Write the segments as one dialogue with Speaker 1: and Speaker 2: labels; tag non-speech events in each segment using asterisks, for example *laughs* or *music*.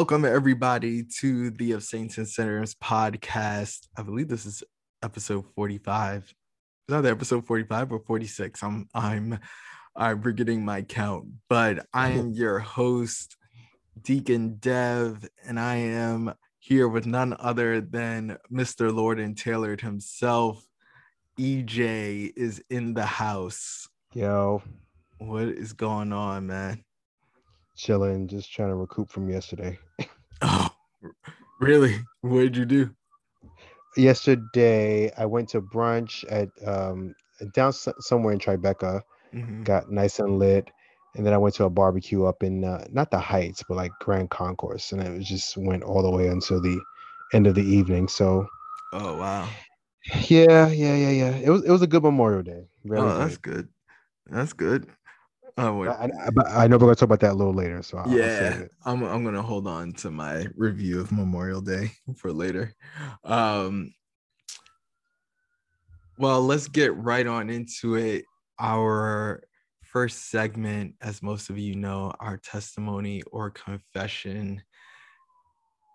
Speaker 1: Welcome everybody to the Of Saints and Sinners podcast. I believe this is episode 45. Is that episode 45 or 46? I'm I'm I'm forgetting my count, but I *laughs* am your host, Deacon Dev, and I am here with none other than Mr. Lord and Tailored himself. EJ is in the house.
Speaker 2: Yo,
Speaker 1: What is going on, man?
Speaker 2: Chilling, just trying to recoup from yesterday. *laughs*
Speaker 1: Oh, really? What did you do?
Speaker 2: yesterday, I went to brunch at um down s- somewhere in Tribeca,
Speaker 1: Mhm.
Speaker 2: got nice and lit, and then I went to a barbecue up in uh, not the Heights, but like Grand Concourse, and it was just went all the way until the end of the evening. So
Speaker 1: Oh wow.
Speaker 2: yeah, yeah, yeah, yeah. It was it was a good Memorial Day. Very
Speaker 1: oh, that's
Speaker 2: good.
Speaker 1: good. That's good. Oh, what-
Speaker 2: I, I, I know we're gonna talk about that a little later, so I'll,
Speaker 1: yeah,
Speaker 2: save it.
Speaker 1: I'm I'm gonna hold on to my review of Memorial Day for later. Um, well, let's get right on into it. Our first segment, as most of you know, our testimony or confession.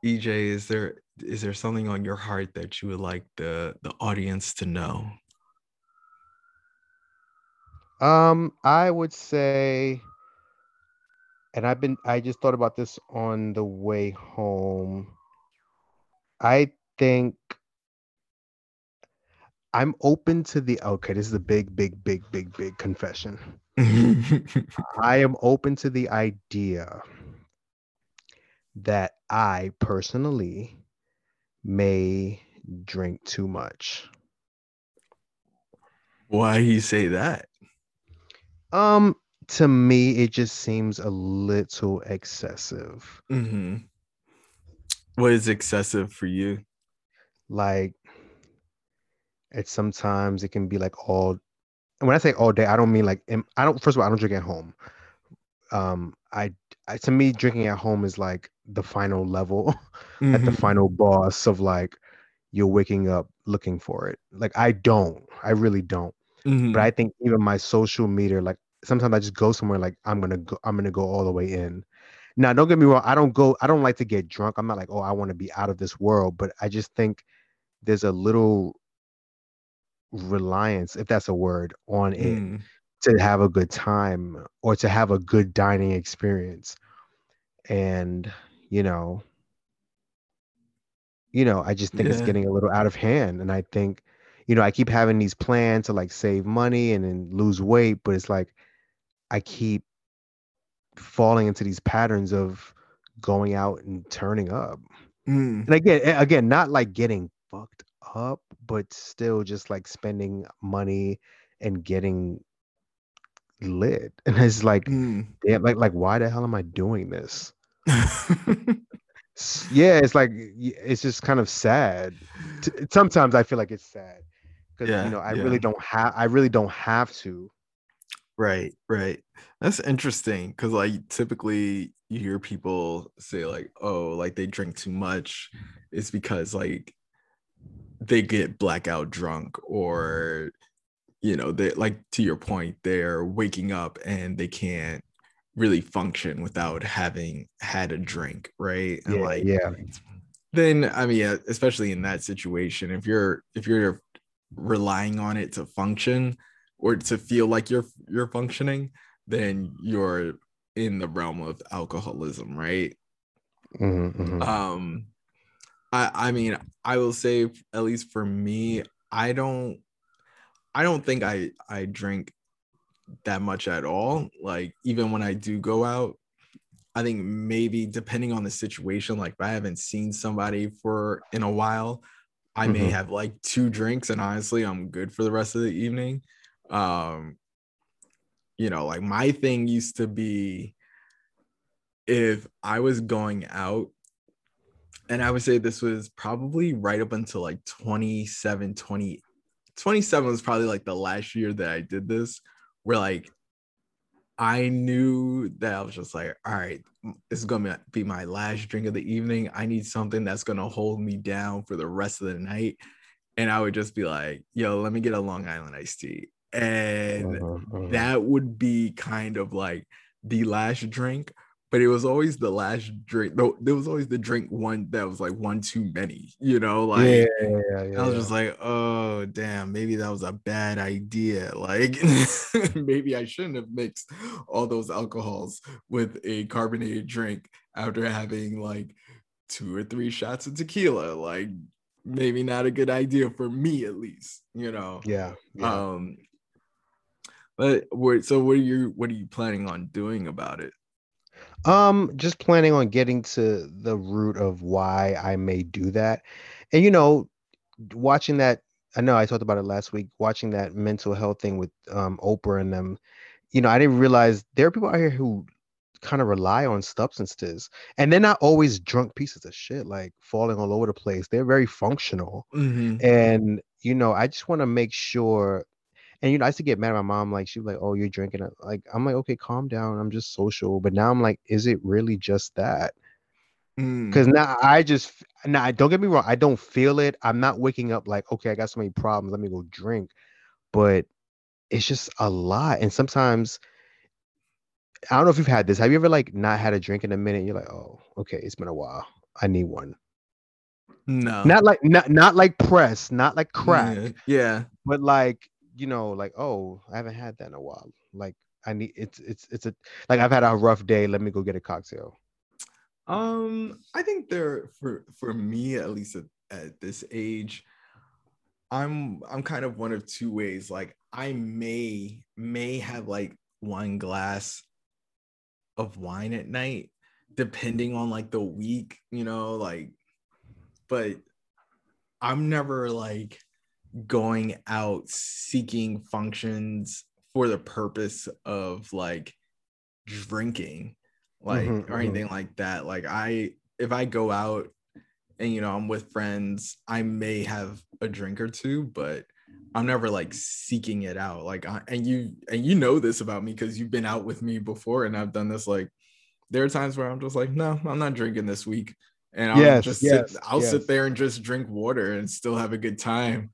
Speaker 1: EJ, is there is there something on your heart that you would like the the audience to know?
Speaker 2: Um, I would say, and I've been, I just thought about this on the way home. I think I'm open to the, okay, this is a big, big, big, big, big confession. *laughs* I am open to the idea that I personally may drink too much.
Speaker 1: Why you say that?
Speaker 2: Um, to me, it just seems a little excessive.
Speaker 1: hmm What is excessive for you?
Speaker 2: like it's sometimes it can be like all and when i say all day i don't mean like i don't first of all i don't drink at home um i, I to me drinking at home is like the final level *laughs* at the
Speaker 1: Mhm.
Speaker 2: final boss of like you're waking up looking for it like i don't i really don't
Speaker 1: Mhm.
Speaker 2: but i think even my social meter like sometimes i just go somewhere like i'm gonna go i'm gonna go all the way in. Now don't get me wrong i don't go i don't like to get drunk i'm not like oh i want to be out of this world but i just think there's a little reliance if that's a word on it
Speaker 1: Mm.
Speaker 2: to have a good time or to have a good dining experience. And you know you know i just think it's getting a little out of hand and i think you know i keep having these plans to like save money and then lose weight but it's like i keep falling into these patterns of going out and turning up
Speaker 1: Mm.
Speaker 2: and again again not like getting fucked up but still just like spending money and getting lit *laughs* and it's like
Speaker 1: Mm.
Speaker 2: damn like like why the hell am i doing this *laughs* yeah it's like it's just kind of sad sometimes i feel like it's sad because
Speaker 1: Yeah,
Speaker 2: you know i
Speaker 1: yeah.
Speaker 2: really don't have i really don't have to
Speaker 1: right, right. That's interesting because, like, typically you hear people say, like, oh, like they drink too much. It's because, like, they get blackout drunk or, you know, they, like, to your point, they're waking up and they can't really function without having had a drink, right? And,
Speaker 2: yeah
Speaker 1: like,
Speaker 2: yeah
Speaker 1: then i mean especially in that situation if you're if you're relying on it to function or to feel like you're you're functioning then you're in the realm of alcoholism right
Speaker 2: Mhm, mhm.
Speaker 1: um i i mean i will say at least for me i don't i don't think i i drink that much at all like even when i do go out i think maybe depending on the situation like if i haven't seen somebody for in a while i may
Speaker 2: Mhm.
Speaker 1: have like two drinks and honestly i'm good for the rest of the evening um you know like my thing used to be if i was going out and i would say this was probably right up until like 27 20 27 was probably like the last year that i did this where like I knew that I was just like, all right, this is gonna be my last drink of the evening. I need something that's gonna hold me down for the rest of the night. And I would just be like, yo, let me get a Long Island iced tea. And
Speaker 2: Mhm, mhm.
Speaker 1: that would be kind of like the last drink. but it was always the last drink. No, there was always the drink one that was like one too many, you know, like
Speaker 2: yeah, yeah, yeah,
Speaker 1: I was just like, oh damn, maybe that was a bad idea. *laughs* Like maybe I shouldn't have mixed all those alcohols with a carbonated drink after having like two or three shots of tequila. Like maybe not a good idea for me at least, you know.
Speaker 2: yeah, yeah.
Speaker 1: Um but what so what are you what are you planning on doing about it?
Speaker 2: Um, just planning on getting to the root of why I may do that. And you know, watching that, I know I talked about it last week, watching that mental health thing with um Oprah and them, you know, I didn't realize there are people out here who kind of rely on substances and they're not always drunk pieces of shit, like falling all over the place. They're very functional.
Speaker 1: Mhm.
Speaker 2: And you know, I just want to make sure. And you know, I used to get mad at my mom, like she was like, "Oh, you're drinking." it." Like I'm like, "Okay, calm down. I'm just social." But now I'm like, "Is it really just that?"
Speaker 1: Mm.
Speaker 2: Because now I just now don't get me wrong, I don't feel it. I'm not waking up like, "Okay, I got so many problems. Let me go drink." But it's just a lot, and sometimes I don't know if you've had this. Have you ever like not had a drink in a minute? You're like, "Oh, okay, it's been a while. I need one."
Speaker 1: no.
Speaker 2: Not like not not like press, not like crack.
Speaker 1: Yeah. yeah.
Speaker 2: but like you know like oh i haven't had that in a while like i need it's it's it's a like i've had a rough day let me go get a cocktail
Speaker 1: Um, I think there for for me at least at, at this age, I'm I'm kind of one of two ways. Like I may may have like one glass of wine at night, depending on like the week, you know, like but I'm never like going out seeking functions for the purpose of like drinking like
Speaker 2: Mhm,
Speaker 1: or
Speaker 2: mhm.
Speaker 1: anything like that like i if i go out and you know i'm with friends i may have a drink or two but i'm never like seeking it out like I, and you and you know this about me because you've been out with me before and i've done this like there are times where i'm just like no i'm not drinking this week and i'll
Speaker 2: Yes,
Speaker 1: just
Speaker 2: yes,
Speaker 1: sit i'll
Speaker 2: yes.
Speaker 1: sit there and just drink water and still have a good time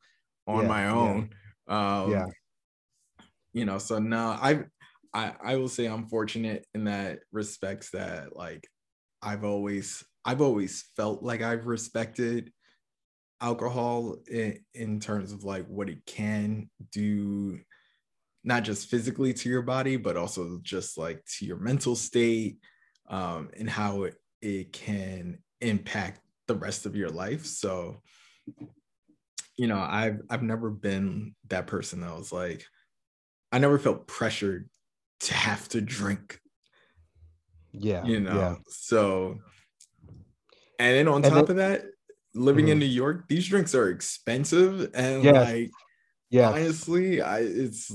Speaker 1: on
Speaker 2: Yeah,
Speaker 1: my
Speaker 2: yeah.
Speaker 1: own um
Speaker 2: Yeah.
Speaker 1: you know so no i i i will say i'm fortunate in that respects that like i've always i've always felt like i've respected alcohol in, in terms of like what it can do not just physically to your body but also just like to your mental state um and how it, it can impact the rest of your life so you know i've i've never been that person that was like i never felt pressured to have to drink
Speaker 2: yeah
Speaker 1: you know
Speaker 2: yeah
Speaker 1: so and then on
Speaker 2: And
Speaker 1: top
Speaker 2: then-
Speaker 1: of that living in
Speaker 2: Mhm.
Speaker 1: new york these drinks are expensive and
Speaker 2: Yes.
Speaker 1: like
Speaker 2: yeah
Speaker 1: honestly i it's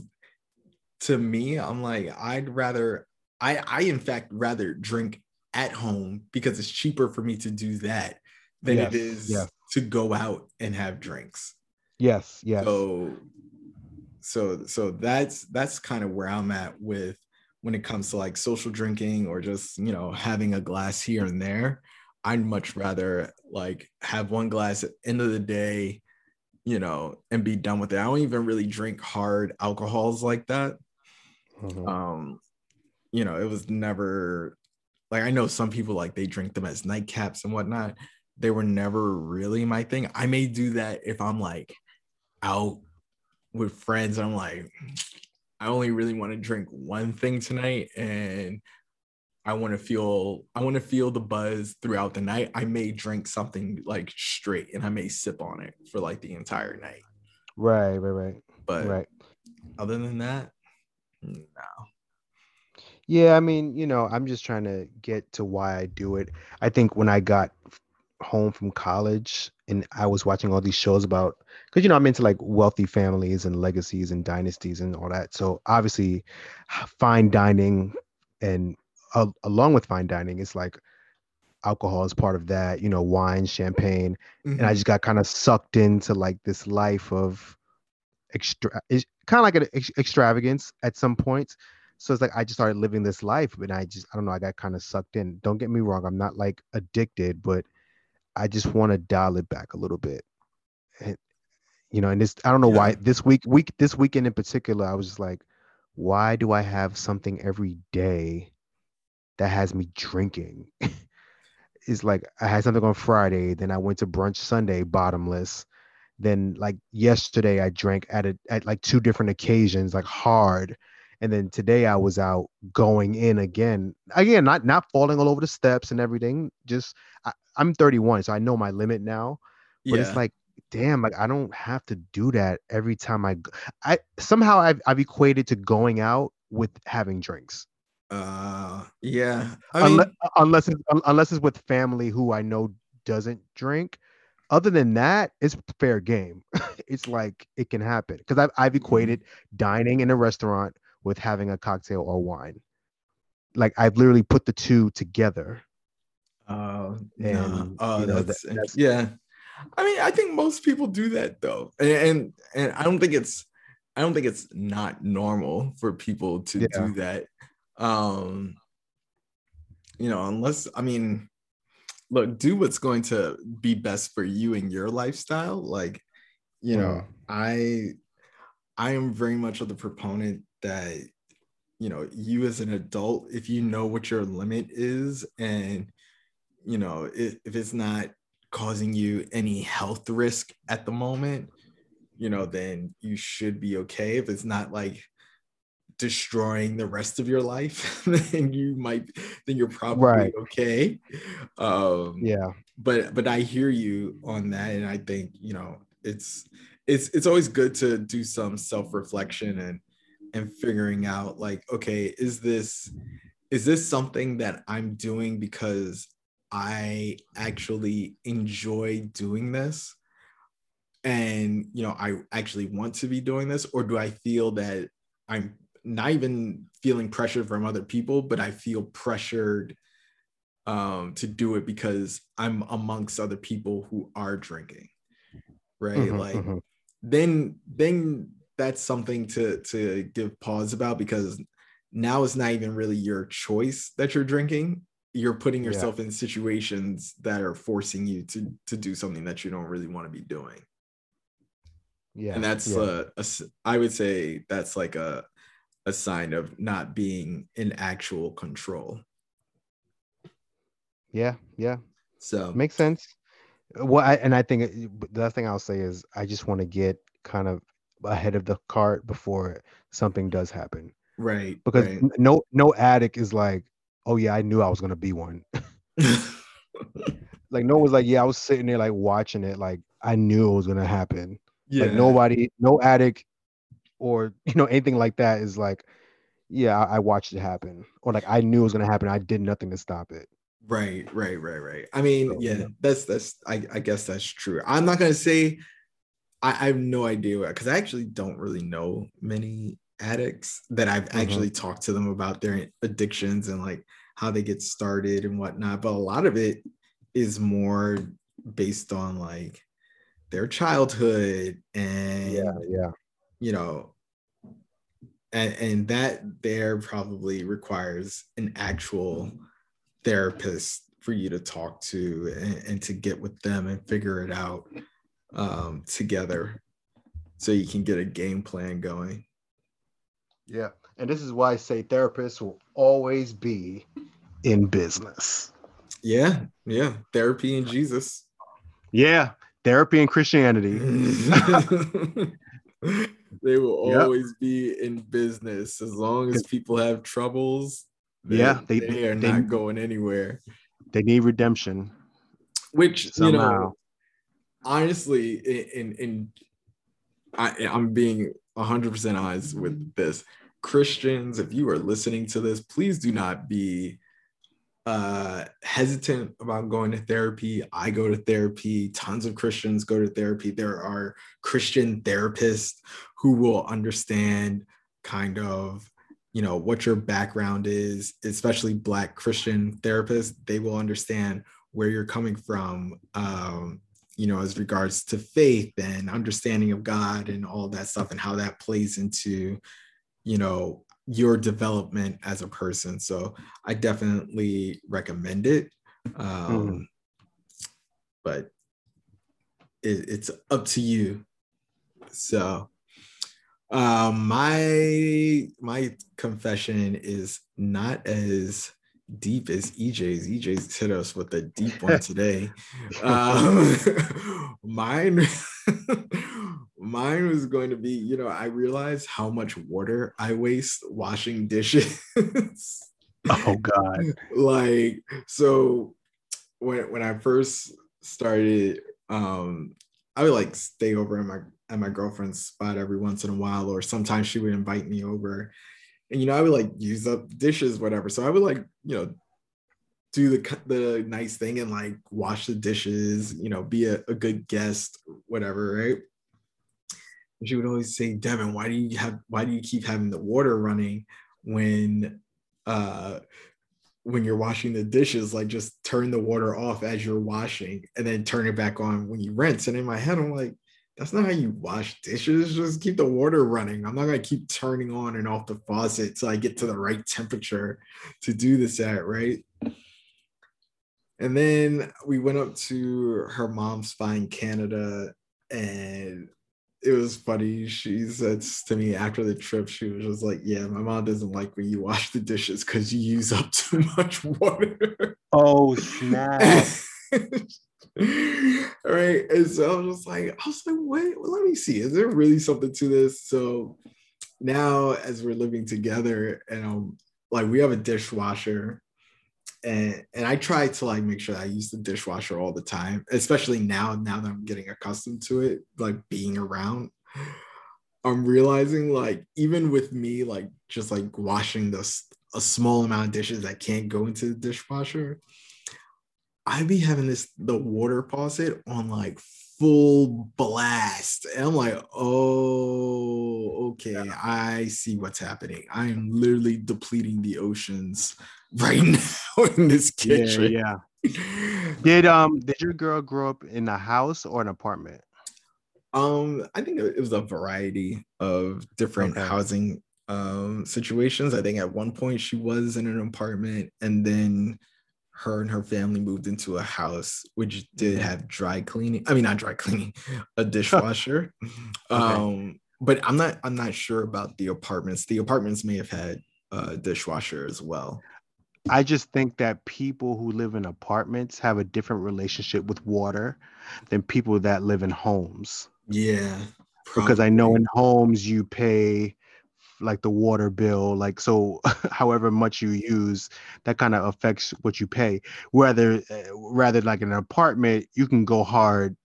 Speaker 1: to me i'm like i'd rather i i in fact rather drink at home because it's cheaper for me to do that than
Speaker 2: Yes,
Speaker 1: it is
Speaker 2: yes.
Speaker 1: To go out and have drinks.
Speaker 2: Yes yes.
Speaker 1: So so so that's that's kind of where i'm at with when it comes to like social drinking or just you know having a glass here and there i'd much rather like have one glass at the end of the day you know and be done with it. I don't even really drink hard alcohols like that.
Speaker 2: Mhm.
Speaker 1: um you know it was never like i know some people like they drink them as nightcaps and whatnot they were never really my thing. I may do that if i'm like out with friends i'm like i only really want to drink one thing tonight and i want to feel i want to feel the buzz throughout the night. I may drink something like straight and i may sip on it for like the entire night.
Speaker 2: Right right right.
Speaker 1: But
Speaker 2: right.
Speaker 1: other than that no.
Speaker 2: Yeah, I mean, you know, I'm just trying to get to why I do it. I think when I got home from college and I was watching all these shows about, because you know, I'm into like wealthy families and legacies and dynasties and all that. So obviously, fine dining and uh, along with fine dining, it's like alcohol is part of that. You know, wine, champagne, and I
Speaker 1: Mhm.
Speaker 2: just got kind of sucked into like this life of extra it's kind of like an ex- extravagance at some points so it's like i just started living this life and i just i don't know i got kind of sucked in don't get me wrong i'm not like addicted but i just want to dial it back a little bit and you know and this i don't know why this week week this weekend in particular i was just like why do i have something every day that has me drinking. *laughs* it's like I had something on Friday, then I went to brunch Sunday, bottomless. Then like yesterday, I drank at a, at like two different occasions, like hard. And then today I was out going in again. Again, not not falling all over the steps and everything. Just I, I'm 31, so I know my limit now. But
Speaker 1: yeah.
Speaker 2: it's like, damn, like I don't have to do that every time I. Go. I somehow I've I've equated to going out with having drinks.
Speaker 1: uh yeah. I
Speaker 2: unless,
Speaker 1: mean,
Speaker 2: unless it's unless it's with family who I know doesn't drink. Other than that, it's fair game. *laughs* it's like it can happen because I've I've equated dining in a restaurant with having a cocktail or wine. Like I've literally put the two together.
Speaker 1: Uh.
Speaker 2: And,
Speaker 1: Oh,
Speaker 2: you know,
Speaker 1: that's,
Speaker 2: that- that's-
Speaker 1: yeah. I mean, I think most people do that though, and, and and I don't think it's I don't think it's not normal for people to
Speaker 2: Yeah.
Speaker 1: do that. Um, you know, unless I mean, look, do what's going to be best for you and your lifestyle. Like, you know, I I am very much of the proponent that you know you as an adult, if you know what your limit is, and you know if, if it's not causing you any health risk at the moment, you know, then you should be okay. If it's not like destroying the rest of your life, *laughs* then you might then you're probably
Speaker 2: Right.
Speaker 1: okay. Um
Speaker 2: Yeah.
Speaker 1: but but I hear you on that, and I think you know it's it's it's always good to do some self reflection and and figuring out like okay is this is this something that I'm doing because I actually enjoy doing this and you know I actually want to be doing this or do I feel that I'm not even feeling pressure from other people but I feel pressured um, to do it because I'm amongst other people who are drinking, right?
Speaker 2: Mhm,
Speaker 1: like
Speaker 2: mhm.
Speaker 1: then then that's something to to give pause about because now it's not even really your choice that you're drinking. You're putting
Speaker 2: Yeah.
Speaker 1: yourself in situations that are forcing you to to do something that you don't really want to be doing.
Speaker 2: Yeah.
Speaker 1: and that's
Speaker 2: yeah.
Speaker 1: uh, a s- I would say that's like a a sign of not being in actual control.
Speaker 2: yeah, yeah.
Speaker 1: So
Speaker 2: Makes sense. Well, I, and I think the last thing I'll say is I just want to get kind of ahead of the cart before something does happen
Speaker 1: right
Speaker 2: because
Speaker 1: right.
Speaker 2: no no addict is like, oh yeah, I knew I was gonna be one. *laughs* like no one's like, yeah, I was sitting there like watching it, like I knew it was gonna happen.
Speaker 1: yeah
Speaker 2: Like nobody, no addict or you know anything like that is like, yeah, I, I watched it happen, or like I knew it was gonna happen. I did nothing to stop it.
Speaker 1: Right, right, right, right. I mean,
Speaker 2: So,
Speaker 1: yeah,
Speaker 2: yeah.
Speaker 1: that's that's I, I guess that's true. I'm not gonna say I, I have no idea because I actually don't really know many addicts that I've
Speaker 2: Mhm.
Speaker 1: actually talked to them about their addictions and like how they get started and whatnot. But a lot of it is more based on like their childhood and
Speaker 2: yeah, yeah.
Speaker 1: you know and and that there probably requires an actual therapist for you to talk to and, and to get with them and figure it out um, together so you can get a game plan going
Speaker 2: Yeah. And this is why I say therapists will always be in business.
Speaker 1: yeah yeah therapy and jesus
Speaker 2: Yeah. Therapy and Christianity. *laughs*
Speaker 1: they will
Speaker 2: Yep.
Speaker 1: always be in business as long as people have troubles they,
Speaker 2: Yeah,
Speaker 1: they,
Speaker 2: they-
Speaker 1: are
Speaker 2: they-
Speaker 1: not going anywhere
Speaker 2: They need redemption.
Speaker 1: which you
Speaker 2: Somehow.
Speaker 1: know honestly in in, in I, i'm being 100% honest with this. Christians if you are listening to this please do not be uh hesitant about going to therapy. I go to therapy. Tons of christians go to therapy. There are christian therapists who will understand kind of you know what your background is especially black christian therapists. They will understand where you're coming from um you know as regards to faith and understanding of god and all that stuff and how that plays into you know your development as a person. So i definitely recommend it. Um
Speaker 2: Mhm.
Speaker 1: but it, it's up to you. So um my my confession is not as deep is EJ's. EJ's hit us with a deep *laughs* one today. *laughs* um, *laughs* mine, mine was going to be, you know, I realized how much water I waste washing dishes.
Speaker 2: oh God!
Speaker 1: like so, when when I first started, um, I would like stay over at my at my girlfriend's spot every once in a while, or sometimes she would invite me over and you know, I would like use up dishes, whatever. So I would like, you know, do the the nice thing and like wash the dishes, you know, be a, a good guest, whatever, right? And she would always say, Devin, why do you have why do you keep having the water running when uh when you're washing the dishes, like just turn the water off as you're washing and then turn it back on when you rinse. And in my head, I'm like, that's not how you wash dishes. Just keep the water running. I'm not gonna keep turning on and off the faucet till I get to the right temperature to do this at, right? And then we went up to her mom's in Canada, and it was funny. She said to me after the trip, she was just like, Yeah, my mom doesn't like when you wash the dishes because you use up too much water.
Speaker 2: Oh snap. *laughs*
Speaker 1: All right. And so I was just like, I was like, wait, well, let me see. Is there really something to this? So now as we're living together and um like we have a dishwasher and and I try to like make sure I use the dishwasher all the time, especially now, now that I'm getting accustomed to it, like being around. I'm realizing like even with me like just like washing this a small amount of dishes that can't go into the dishwasher, I be having this the water faucet on like full blast. And I'm like, oh, okay, yeah. I see what's happening. I am literally depleting the oceans *laughs* right now in this kitchen.
Speaker 2: Yeah, yeah. *laughs* did um did your girl grow up in a house or an apartment?
Speaker 1: Um, I think it was a variety of different okay. housing um situations. I think at one point she was in an apartment and then her and her family moved into a house which did mm-hmm. have dry cleaning. I mean, not dry *laughs* cleaning, a dishwasher. okay. Um, but I'm not I'm not sure about the apartments. The apartments may have had a dishwasher as well.
Speaker 2: I just think that people who live in apartments have a different relationship with water than people that live in homes.
Speaker 1: Yeah.
Speaker 2: Probably. Because I know in homes you pay like the water bill like so *laughs* however much you use that kind of affects what you pay. Whether uh, rather like in an apartment you can go hard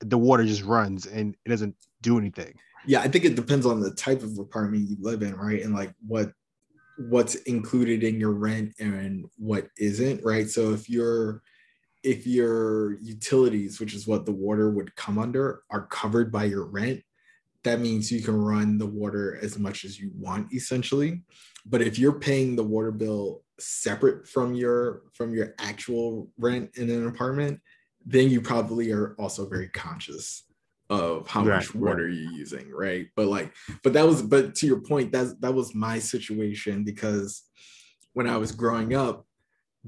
Speaker 2: the water just runs and it doesn't do anything.
Speaker 1: Yeah i think it depends on the type of apartment you live in right and like what what's included in your rent and what isn't right? So if you're if your utilities which is what the water would come under are covered by your rent that means you can run the water as much as you want essentially. But if you're paying the water bill separate from your from your actual rent in an apartment then you probably are also very conscious of how right, much water right. you're using right? But like but that was but to your point that that was my situation because when i was growing up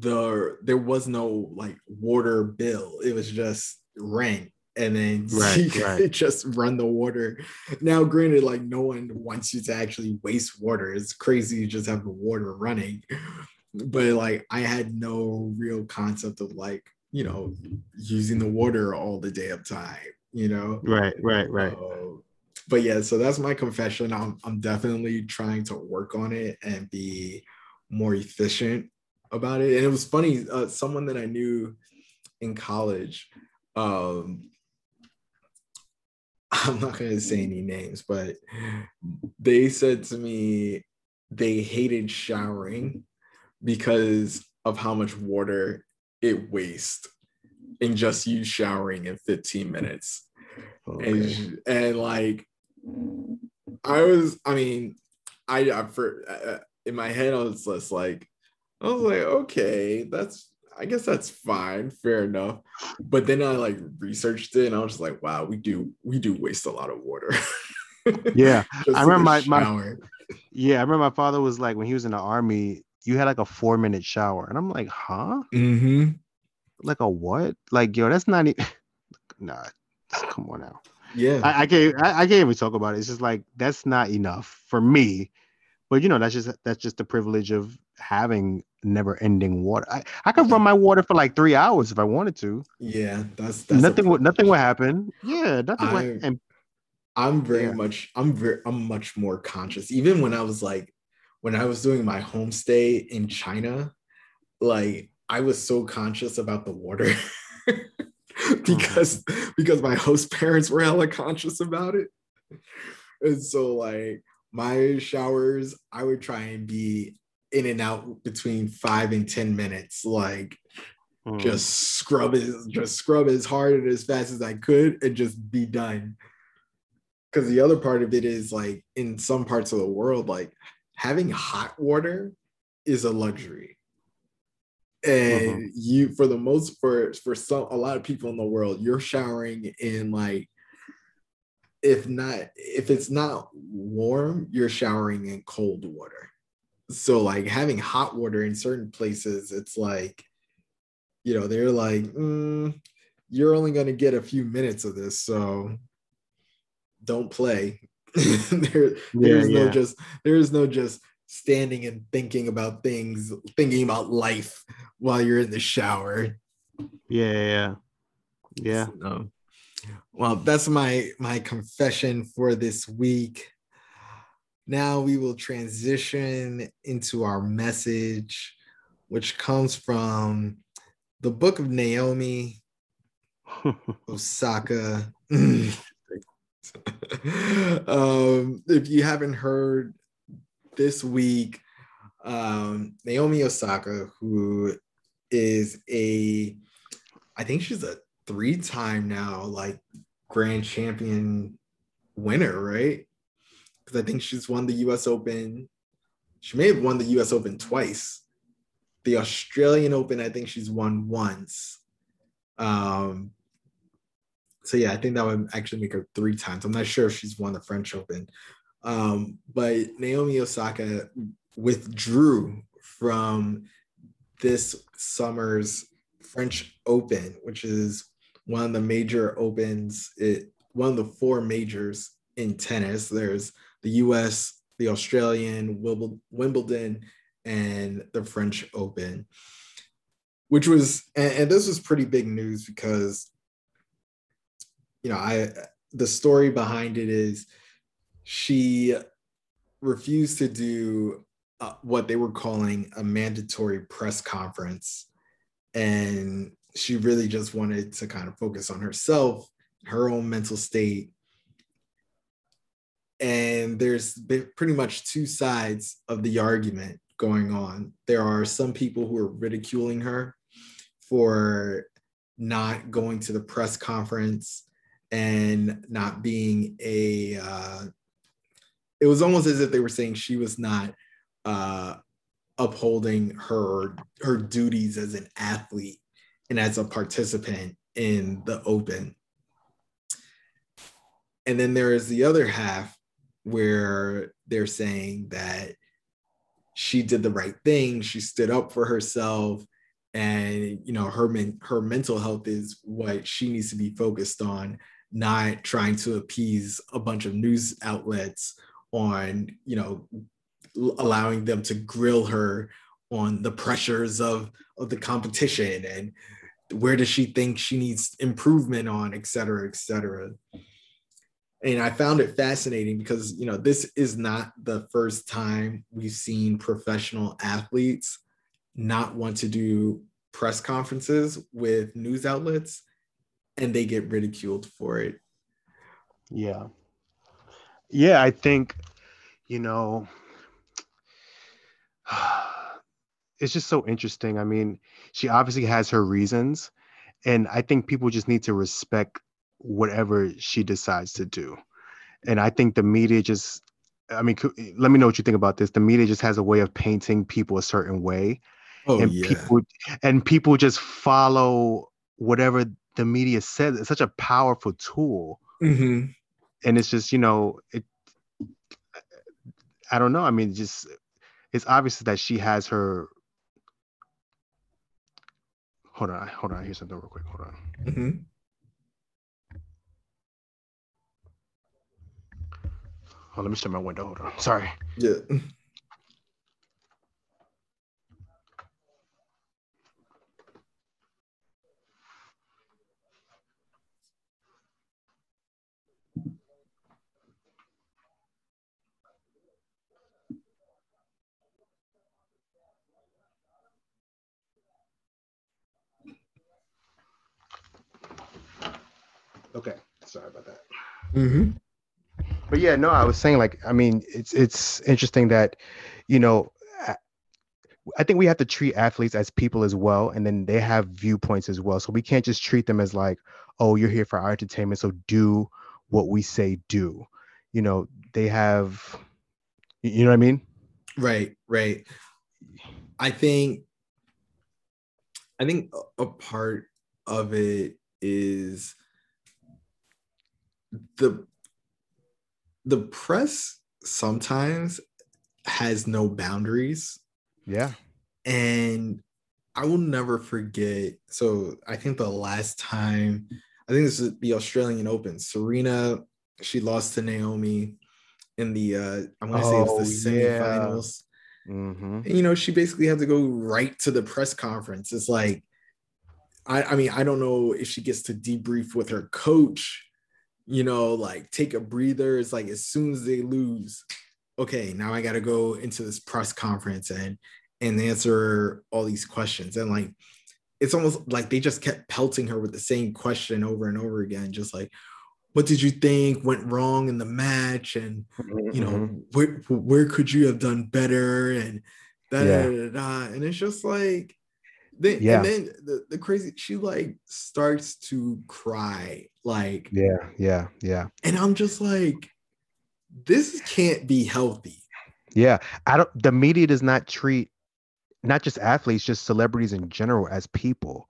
Speaker 1: the there was no like water bill. It was just rent and then *laughs* right, right. *laughs* just run the water. Now, granted, like no one wants you to actually waste water. It's crazy you just have the water running. But like I had no real concept of like, you know, using the water all the day of time, you know?
Speaker 2: Right, right, right.
Speaker 1: Uh, but yeah, so that's my confession. I'm I'm definitely trying to work on it and be more efficient about it. And it was funny, uh, someone that I knew in college, um, *laughs* I'm not going to say any names, but they said to me they hated showering because of how much water it wastes in just you showering in 15 minutes. Okay. And, and like, I was, I mean, I, I for uh, in my head, I was just like, I was like, okay, that's I guess that's fine, fair enough. But then I like researched it and I was just like, wow, we do we do waste a lot of water. *laughs*
Speaker 2: yeah. I remember my, my yeah, I remember my father was like when he was in the army, you had like a four minute shower. And I'm like, huh?
Speaker 1: Mm-hmm.
Speaker 2: Like a what? Like, yo, that's not even *laughs* nah, come on now.
Speaker 1: Yeah.
Speaker 2: I, I can't I, I can't even talk about it. It's just like that's not enough for me. But you know, that's just that's just the privilege of having never ending water. I, I could run my water for like three hours if I wanted to.
Speaker 1: Yeah, that's, that's
Speaker 2: nothing would nothing would happen. Yeah, nothing would and
Speaker 1: I'm very yeah. much I'm very I'm much more conscious. Even when I was like when I was doing my homestay in China, like I was so conscious about the water *laughs* because mm-hmm. because my host *laughs* parents were hella conscious about it. And so like my showers, I would try and be in and out between five and ten minutes, like mm. just scrub it, just scrub as hard and as fast as I could and just be done. Cause the other part of it is like in some parts of the world, like having hot water is a luxury and uh-huh. you for the most for for some a lot of people in the world you're showering in like if not if it's not warm you're showering in cold water so like having hot water in certain places it's like you know they're like mm, you're only going to get a few minutes of this so don't play *laughs* there, there's yeah, no just there's no just standing and thinking about things, thinking about life while you're in the shower.
Speaker 2: Yeah, yeah, yeah.
Speaker 1: So, well, that's my my confession for this week. Now we will transition into our message, which comes from the book of Naomi, *laughs* Osaka. *laughs* um, if you haven't heard this week, um, Naomi Osaka, who is a, I think she's a three time now, like grand champion winner, right? Because I think she's won the US Open. She may have won the US Open twice. The Australian Open, I think she's won once. Um, so yeah, I think that would actually make her three times. I'm not sure if she's won the French Open, um, but Naomi Osaka withdrew from this summer's French Open, which is one of the major opens, it one of the four majors in tennis. There's the US, the Australian, Wimbledon, and the French Open, which was, and, this was pretty big news because, you know, I, the story behind it is she refused to do uh, what they were calling a mandatory press conference. And she really just wanted to kind of focus on herself, her own mental state. And there's pretty much two sides of the argument going on. There are some people who are ridiculing her for not going to the press conference and not being a uh, it was almost as if they were saying she was not uh, upholding her her duties as an athlete and as a participant in the open and then there is the other half where they're saying that she did the right thing she stood up for herself and you know her men- her mental health is what she needs to be focused on not trying to appease a bunch of news outlets on you know allowing them to grill her on the pressures of of the competition and where does she think she needs improvement on et cetera et cetera and i found it fascinating because you know this is not the first time we've seen professional athletes not want to do press conferences with news outlets and they get ridiculed for it
Speaker 2: yeah yeah, I think, you know, *sighs* it's just so interesting. I mean, she obviously has her reasons, and I think people just need to respect whatever she decides to do. And I think the media just, I mean, let me know what you think about this. The media just has a way of painting people a certain way.
Speaker 1: Oh,
Speaker 2: and
Speaker 1: yeah.
Speaker 2: people and people just follow whatever the media says. It's such a powerful tool.
Speaker 1: Mm-hmm
Speaker 2: and it's just you know it i don't know i mean just it's obvious that she has her hold on hold on here's something real quick hold on
Speaker 1: mm-hmm.
Speaker 2: Oh, let me shut my window. Hold on. Sorry.
Speaker 1: Yeah.
Speaker 2: Okay. Sorry about that.
Speaker 1: Mm-hmm.
Speaker 2: But yeah, no, I was saying like, I mean, it's it's interesting that, you know, I think we have to treat athletes as people as well, and then they have viewpoints as well. So we can't just treat them as like, oh, you're here for our entertainment, so do what we say do. You know, they have, you know what I mean?
Speaker 1: Right, right. I think, I think a part of it is the the press sometimes has no boundaries
Speaker 2: yeah.
Speaker 1: And I will never forget. So I think the last time, I think this is the Australian Open. Serena, she lost to Naomi in the uh I'm gonna oh, say it was the semifinals. Yeah. Mm-hmm. And, you know, she basically had to go right to the press conference. It's like, I, I mean, I don't know if she gets to debrief with her coach, you know, like take a breather. It's like as soon as they lose, okay, now I got to go into this press conference and and answer all these questions. And like, it's almost like they just kept pelting her with the same question over and over again, just like, what did you think went wrong in the match? And mm-hmm. you know, mm-hmm. where where could you have done better? And da, yeah. da, da, da, and it's just like then, yeah. and then the, the crazy she like starts to cry like
Speaker 2: yeah yeah yeah
Speaker 1: and i'm just like this can't be healthy
Speaker 2: yeah i don't the media does not treat not just athletes, just celebrities in general as people.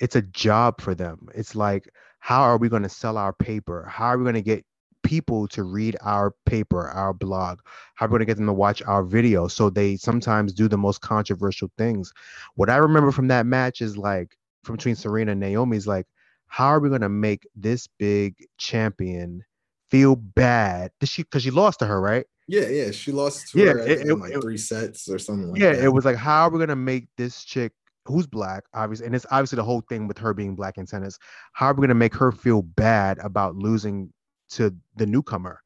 Speaker 2: It's a job for them. It's like, how are we going to sell our paper? How are we going to get people to read our paper, our blog? How are we going to get them to watch our video? So they sometimes do the most controversial things. What I remember from that match is like, from between Serena and Naomi, is like, how are we going to make this big champion feel bad? Did she, because she lost to her, right?
Speaker 1: Yeah, yeah, she lost to yeah, her it, in like it, three sets or something. Like
Speaker 2: yeah,
Speaker 1: that.
Speaker 2: it was like, how are we gonna make this chick who's black, obviously, and it's obviously the whole thing with her being black in tennis. How are we gonna make her feel bad about losing to the newcomer?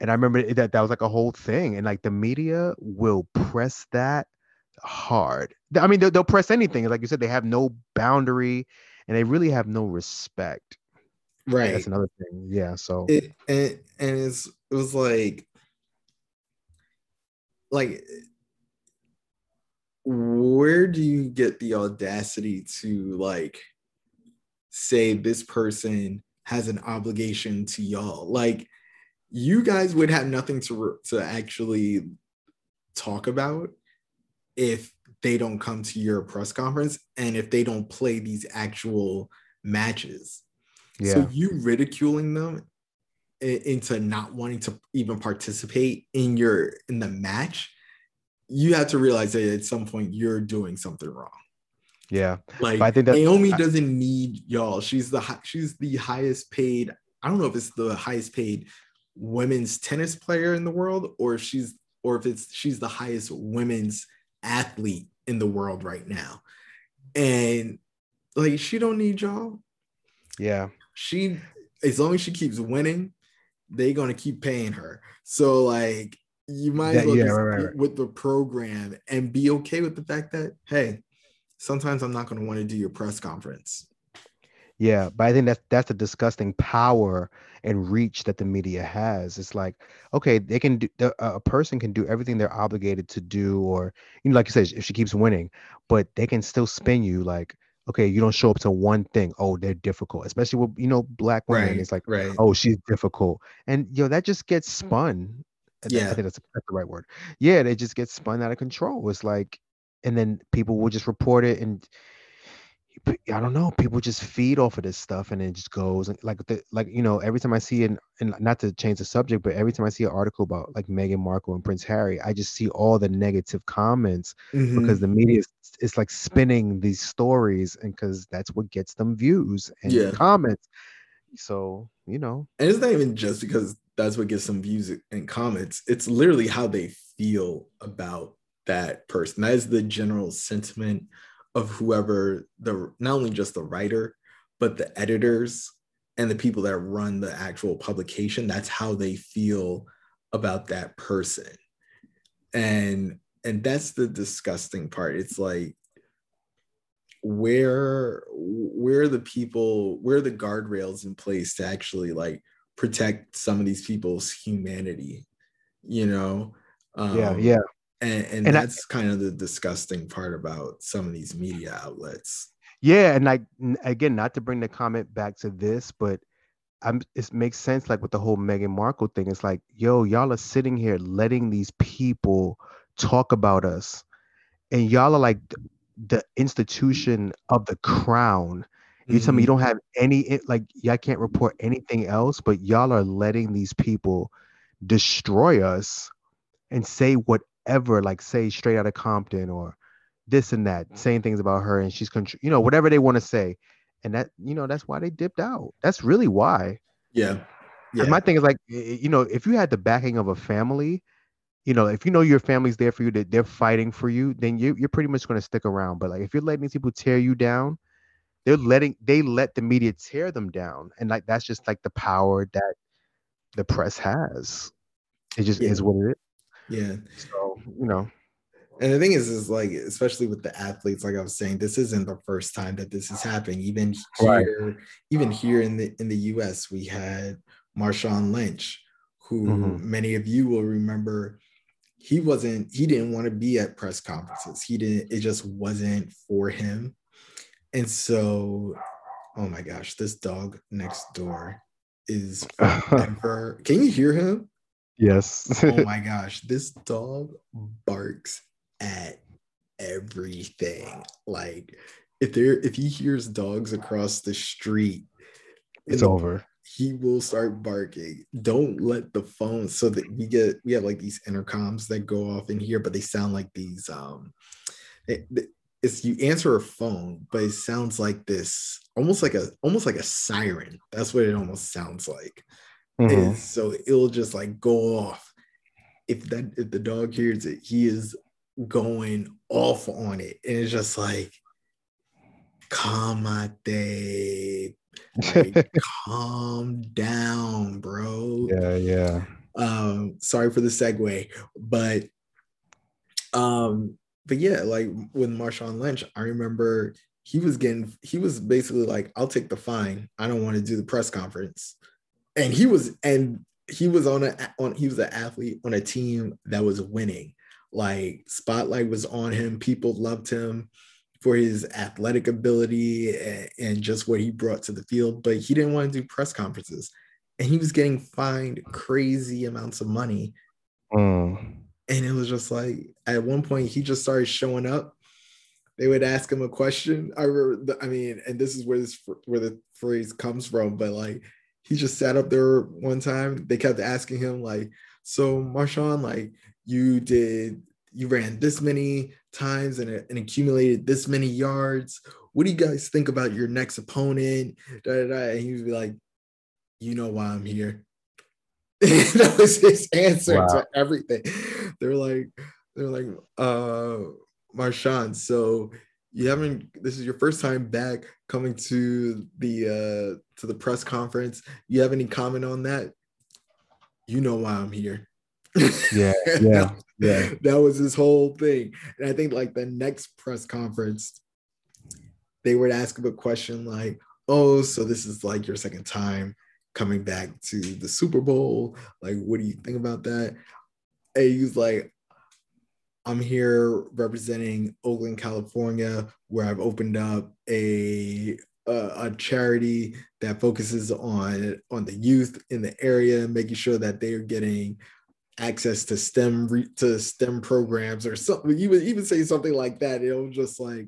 Speaker 2: And I remember that that was like a whole thing, and like the media will press that hard. I mean, they'll, they'll press anything. Like you said, they have no boundary, and they really have no respect.
Speaker 1: Right.
Speaker 2: That's another thing. Yeah. So
Speaker 1: it and, and it's it was like like where do you get the audacity to like say this person has an obligation to y'all. Like you guys would have nothing to to actually talk about if they don't come to your press conference and if they don't play these actual matches. Yeah. so you ridiculing them into not wanting to even participate in your in the match you have to realize that at some point you're doing something wrong
Speaker 2: yeah.
Speaker 1: Like but I think that Naomi I, doesn't need y'all. She's the she's the highest paid I don't know if it's the highest paid women's tennis player in the world or if she's or if it's she's the highest women's athlete in the world right now. And like she don't need y'all.
Speaker 2: Yeah.
Speaker 1: She as long as she keeps winning they're gonna keep paying her. So like you might as well yeah, right, right. with the program and be okay with the fact that hey, sometimes I'm not gonna want to do your press conference.
Speaker 2: Yeah, but I think that's that's a disgusting power and reach that the media has. It's like, okay, they can do a person can do everything they're obligated to do, or you know, like you said, if she keeps winning, but they can still spin you like, okay, you don't show up to one thing. Oh, they're difficult, especially with you know black women. Right, it's like, right. oh, she's difficult, and yo, that just gets mm. spun. Yeah, I think that's, that's the right word. Yeah, they just get spun out of control. It's like, and then people will just report it, and I don't know. People just feed off of this stuff, and it just goes and like the like you know every time I see an and not to change the subject, but every time I see an article about like Meghan Markle and Prince Harry, I just see all the negative comments mm-hmm. because the media is it's like spinning these stories, and because that's what gets them views and yeah. comments. So you know,
Speaker 1: and it's not even just because that's what gets them views and comments. It's literally how they feel about that person. That is the general sentiment of whoever the not only just the writer but the editors and the people that run the actual publication. That's how they feel about that person. And and that's the disgusting part. It's like where where the people where the guardrails in place to actually like protect some of these people's humanity you know?
Speaker 2: Um, yeah yeah
Speaker 1: and, and, and that's I, kind of the disgusting part about some of these media outlets
Speaker 2: yeah and like again not to bring the comment back to this but I'm, it makes sense like with the whole Meghan Markle thing. It's like, yo, y'all are sitting here letting these people talk about us, and y'all are like the institution of the crown. You mm-hmm. tell me you mm-hmm. don't have any like y'all can't report anything else, but y'all are letting these people destroy us and say whatever, like say straight out of Compton or this and that, mm. saying things about her and she's you know whatever they want to say, and that you know that's why they dipped out. That's really why.
Speaker 1: Yeah.
Speaker 2: Yeah. My thing is like you know if you had the backing of a family you know, if you know your family's there for you, that they're fighting for you, then you, you're pretty much going to stick around. But like, if you're letting these people tear you down, they're letting they let the media tear them down, and like that's just like the power that the press has. It just yeah. is what it is.
Speaker 1: Yeah.
Speaker 2: So you know.
Speaker 1: And the thing is, is like, especially with the athletes, like I was saying, this isn't the first time that this is happening. Even here, right. even here in the in the U.S., we had Marshawn Lynch, who mm-hmm. many of you will remember he wasn't he didn't want to be at press conferences he didn't it just wasn't for him and so oh my gosh this dog next door is *laughs* forever can you hear him
Speaker 2: yes
Speaker 1: oh *laughs* my gosh this dog barks at everything like if there if he hears dogs across the street
Speaker 2: it's over
Speaker 1: he will start barking. Don't let the phone so that we get we have like these intercoms that go off in here, but they sound like these um it, it's you answer a phone, but it sounds like this almost like a almost like a siren. That's what it almost sounds like. Mm-hmm. so it'll just like go off. If that if the dog hears it, he is going off on it. And it's just like Kamate like, *laughs* calm down, bro.
Speaker 2: Yeah, yeah.
Speaker 1: Um, sorry for the segue, but um, but yeah, like with Marshawn Lynch, I remember he was getting he was basically like, I'll take the fine. I don't want to do the press conference. And he was and he was on a on he was an athlete on a team that was winning. Like spotlight was on him, people loved him for his athletic ability and, just what he brought to the field, but he didn't want to do press conferences. And he was getting fined crazy amounts of money. Mm. And it was just like, at one point, he just started showing up. They would ask him a question. I remember, I mean, and this is where this where the phrase comes from, but like he just sat up there one time. They kept asking him, like, so Marshawn, like you did you ran this many times and, and accumulated this many yards. What do you guys think about your next opponent? Da, da, da. And he would be like, you know why I'm here. *laughs* that was his answer wow. to everything. They're like, they're like, uh, Marshawn, so you haven't this is your first time back coming to the uh to the press conference. You have any comment on that? You know why I'm here.
Speaker 2: Yeah, *laughs* yeah. Yeah.
Speaker 1: that was his whole thing. And I think like the next press conference, they would ask him a question like, oh, so this is like your second time coming back to the Super Bowl. Like, what do you think about that? And he's like, I'm here representing Oakland, California, where I've opened up a a, a charity that focuses on on the youth in the area, making sure that they are getting access to STEM re- to STEM programs or something. You would even say something like that. It was just like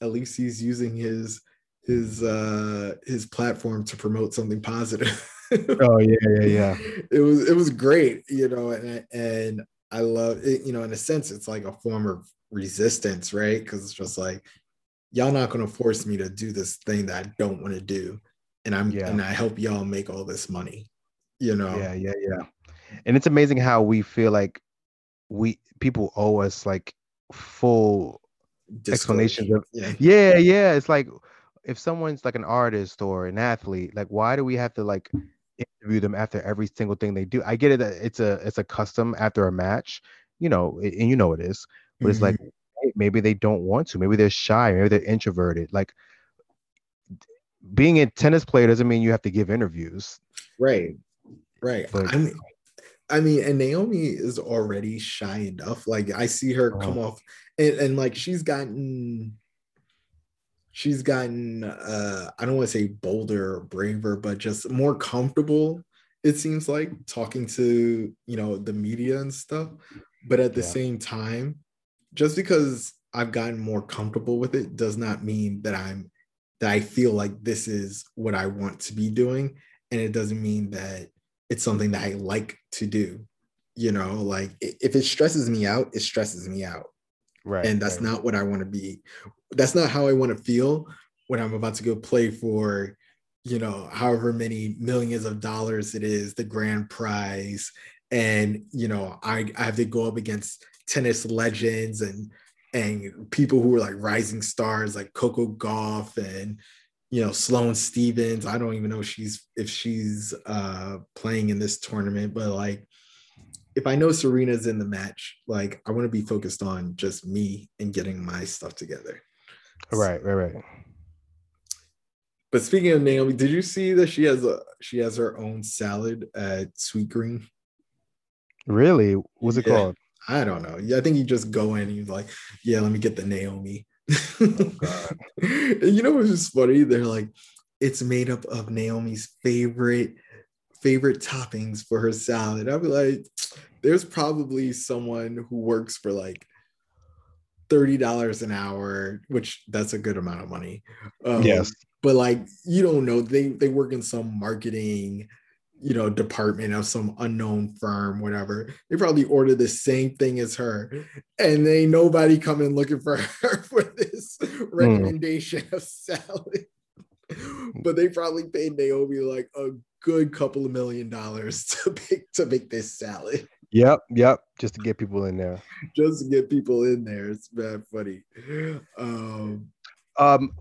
Speaker 1: at least he's using his his uh his platform to promote something positive. *laughs*
Speaker 2: oh yeah, yeah, yeah.
Speaker 1: It was it was great, you know, and and I love it, you know, in a sense, it's like a form of resistance, right? Because it's just like y'all not gonna force me to do this thing that I don't want to do. And I'm yeah. and I help y'all make all this money, you know.
Speaker 2: Yeah, yeah, yeah and it's amazing how we feel like we people owe us like full explanations of yeah. yeah yeah it's like if someone's like an artist or an athlete like why do we have to like interview them after every single thing they do i get it it's a it's a custom after a match you know and you know it is but mm-hmm. it's like mm-hmm. maybe they don't want to. Maybe they're shy. Maybe they're introverted. Like being a tennis player doesn't mean you have to give interviews.
Speaker 1: Right. Right.
Speaker 2: But-
Speaker 1: I mean, I mean, and Naomi is already shy enough. Like I see her come
Speaker 2: Uh-huh.
Speaker 1: off, and, and like she's gotten, she's gotten. uh I don't want to say bolder or braver, but just more comfortable. It seems like talking to you know the media and stuff. But at the
Speaker 2: Yeah.
Speaker 1: same time, just because I've gotten more comfortable with it does not mean that I'm that I feel like this is what I want to be doing, and it doesn't mean that it's something that I like to do. You know, like if it stresses me out, it stresses me out.
Speaker 2: Right.
Speaker 1: And that's
Speaker 2: right.
Speaker 1: not what I want to be. That's not how I want to feel when I'm about to go play for, you know, however many millions of dollars it is, the grand prize. And, you know, I, I have to go up against tennis legends and and people who are like rising stars like Coco Gauff and you know Sloane Stevens. I don't even know if she's if she's uh playing in this tournament, but like if I know Serena's in the match, like I want to be focused on just me and getting my stuff together.
Speaker 2: Right. Right. Right.
Speaker 1: But speaking of Naomi, did you see that she has a she has her own salad at Sweetgreen?
Speaker 2: Really? What's it
Speaker 1: Yeah.
Speaker 2: called?
Speaker 1: I don't know. Yeah, I think you just go in and you're like, yeah, let me get the Naomi.
Speaker 2: Oh,
Speaker 1: God. *laughs* You know what's just funny? They're like, it's made up of Naomi's favorite favorite toppings for her salad. I'd be like, there's probably someone who works for like $30 an hour, which that's a good amount of money. Um,
Speaker 2: Yes.
Speaker 1: But like, you don't know, they they work in some marketing you know, department of some unknown firm, whatever. They probably ordered the same thing as her, and they nobody coming looking for *laughs* her for this recommendation of salad. But they probably paid Naomi like a good couple of million dollars to make to make this salad
Speaker 2: Yep. Yep. Just to get people in there.
Speaker 1: just to get people in there. It's bad funny. Um,
Speaker 2: Um,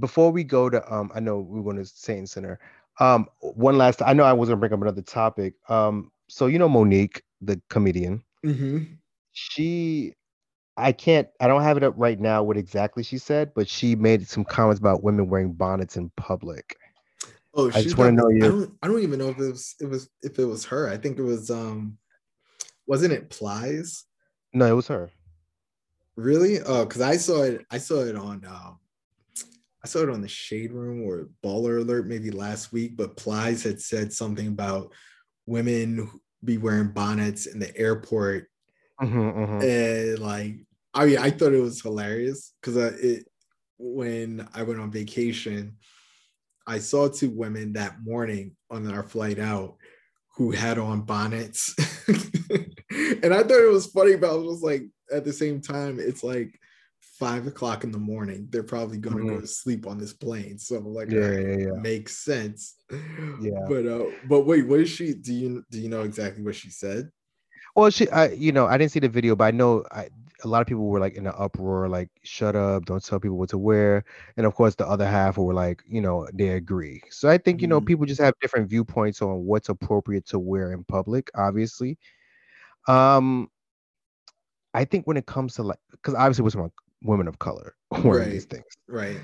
Speaker 2: before we go to um, I know we're going to saints and sinners. Um, one last. I know I was going to bring up another topic. Um, so you know Mo'Nique, the comedian.
Speaker 1: mhm.
Speaker 2: She, I can't. I don't have it up right now. What exactly she said, but she made some comments about women wearing bonnets in public.
Speaker 1: Oh,
Speaker 2: I
Speaker 1: she's
Speaker 2: just wanna know your-
Speaker 1: I don't. I don't even know if it was. It was if it was her. I think it was. Um, wasn't it Plies?
Speaker 2: No, it was her.
Speaker 1: Really? Oh, because I saw it. I saw it on. Um, I saw it on the Shade Room or Baller Alert maybe last week. But Plies had said something about women be wearing bonnets in the airport,
Speaker 2: Mhm, mhm.
Speaker 1: and like, I mean, I thought it was hilarious because it when I went on vacation, I saw two women that morning on our flight out who had on bonnets. *laughs* and I thought it was funny, but I was like, at the same time, it's like five o'clock in the morning. They're probably going to go to sleep on this plane. So I'm like,
Speaker 2: Mm-hmm. Yeah, yeah, yeah.
Speaker 1: makes sense.
Speaker 2: Yeah.
Speaker 1: But uh, but wait, what is she? Do you do you know exactly what she said?
Speaker 2: Well, she, I, you know, I didn't see the video, but I know I, a lot of people were like in an uproar, like "shut up, don't tell people what to wear," and of course, the other half were like, you know, they agree. So I think you know
Speaker 1: Mhm.
Speaker 2: people just have different viewpoints on what's appropriate to wear in public. Obviously, um, I think when it comes to like, because obviously we're about women of color *laughs* wearing these
Speaker 1: Right.
Speaker 2: things.
Speaker 1: Right.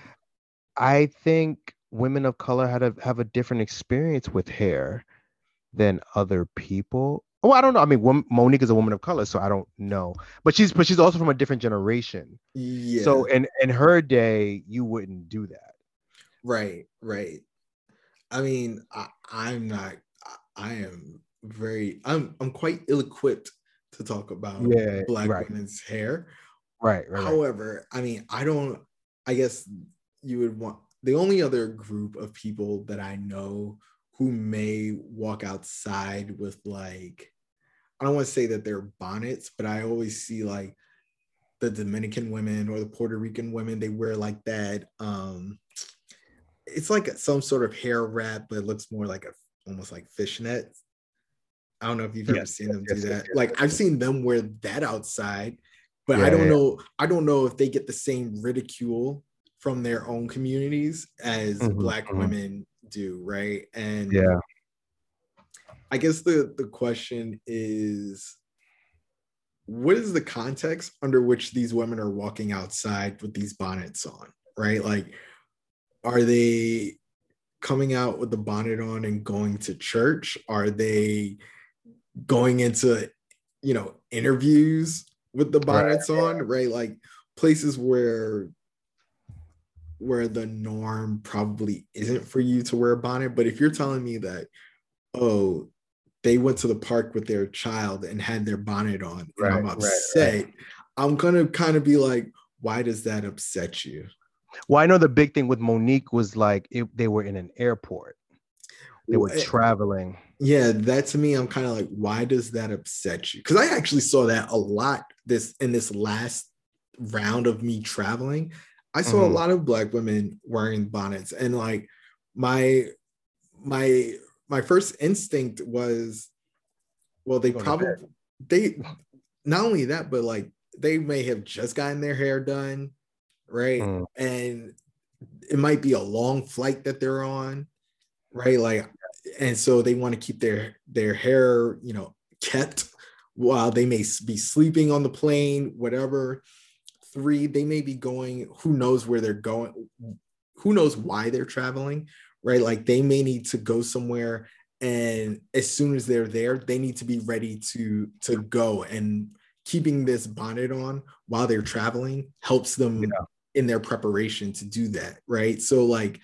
Speaker 2: I think women of color had a have a different experience with hair than other people. Oh, I don't know. I mean, wom- Mo'Nique is a woman of color, so I don't know. But she's but she's also from a different generation.
Speaker 1: Yeah.
Speaker 2: So in in her day, you wouldn't do that.
Speaker 1: Right, right. I mean, I, I'm not. I am very. I'm. I'm quite ill-equipped to talk about
Speaker 2: Yeah,
Speaker 1: black
Speaker 2: right.
Speaker 1: women's hair.
Speaker 2: Right, right, right.
Speaker 1: However, I mean, I don't. I guess you would want the only other group of people that I know who may walk outside with like. I don't want to say that they're bonnets, but I always see like the Dominican women or the Puerto Rican women. They wear like that. Um, it's like some sort of hair wrap, but it looks more like a almost like fishnet. I don't know if you've ever
Speaker 2: Yes,
Speaker 1: seen them
Speaker 2: yes,
Speaker 1: do
Speaker 2: yes,
Speaker 1: that. like I've seen them wear that outside, but I don't
Speaker 2: yeah.
Speaker 1: know. I don't know if they get the same ridicule from their own communities as
Speaker 2: Mhm,
Speaker 1: black
Speaker 2: mhm.
Speaker 1: women do, right? And
Speaker 2: Yeah.
Speaker 1: I guess the the question is what is the context under which these women are walking outside with these bonnets on, right? Like, are they coming out with the bonnet on and going to church? Are they going into, you know, interviews with the bonnets right. on, right? Like places where where the norm probably isn't for you to wear a bonnet. But if you're telling me that, oh, they went to the park with their child and had their bonnet on, and right, I'm upset, right, I'm gonna kind of be like, why does that upset you?
Speaker 2: Well, I know the big thing with Mo'Nique was like it, they were in an airport. They were eh, traveling.
Speaker 1: Yeah, that to me, I'm kind of like, why does that upset you? Because I actually saw that a lot this in this last round of me traveling. I saw mm-hmm. a lot of black women wearing bonnets, and like my my my first instinct was, well, they probably they not only that, but like they may have just gotten their hair done right? Mm. And it might be a long flight that they're on, right? Like, and so they want to keep their their hair, you know, kept while they may be sleeping on the plane, whatever. Three, they may be going, who knows where they're going, who knows why they're traveling, right? Like they may need to go somewhere and as soon as they're there, they need to be ready to to go and keeping this bonnet on while they're traveling helps them yeah in their preparation to do that, right? So like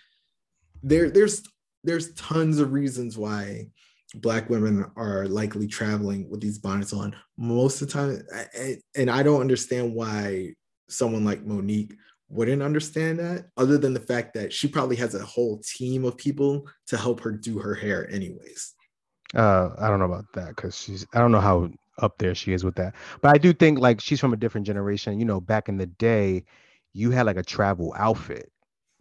Speaker 1: there there's there's tons of reasons why black women are likely traveling with these bonnets on most of the time and I don't understand why someone like Mo'Nique wouldn't understand that other than the fact that she probably has a whole team of people to help her do her hair anyways.
Speaker 2: Uh I don't know about that cuz she's I don't know how up there she is with that. But I do think like she's from a different generation, you know, back in the day you had like a travel outfit. *laughs*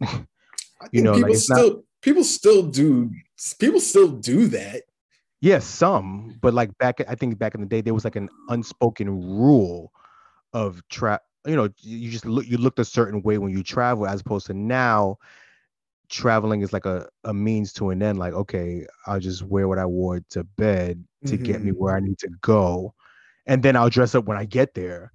Speaker 1: you know, people like still not, people still do people still do that.
Speaker 2: Yes, yeah, some, but like back, I think back in the day, there was like an unspoken rule of trap. You know, you just look, you looked a certain way when you travel, as opposed to now, traveling is like a, a means to an end. Like, okay, I'll just wear what I wore to bed to mm-hmm. get me where I need to go, and then I'll dress up when I get there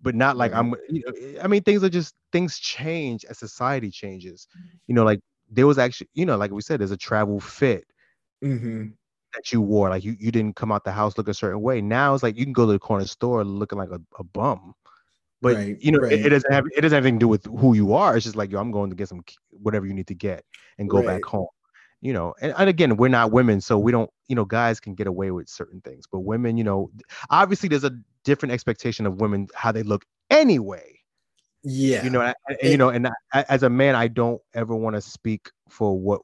Speaker 2: but not like I'm. You know, I mean, things are just things change as society changes. You know, like there was actually, you know, like we said, there's a travel fit
Speaker 1: mm-hmm.
Speaker 2: that you wore. Like you, you didn't come out the house look a certain way. Now it's like you can go to the corner store looking like a, a bum. But right, you know, right. it, it, doesn't have it doesn't have anything to do with who you are. It's just like yo, I'm going to get some whatever you need to get and go right. back home you know and, and again we're not women so we don't you know guys can get away with certain things but women you know obviously there's a different expectation of women how they look anyway
Speaker 1: yeah
Speaker 2: you know and, you know and I, as a man i don't ever want to speak for what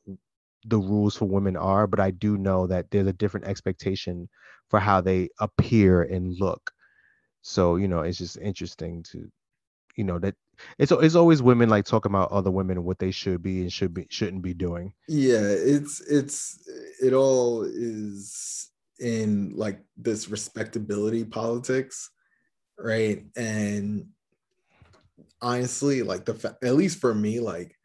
Speaker 2: the rules for women are but i do know that there's a different expectation for how they appear and look so you know it's just interesting to you know that it's it's always women like talking about other women and what they should be and should be shouldn't be doing.
Speaker 1: Yeah, it's it's it all is in like this respectability politics, right? And honestly, like the fa- at least for me, like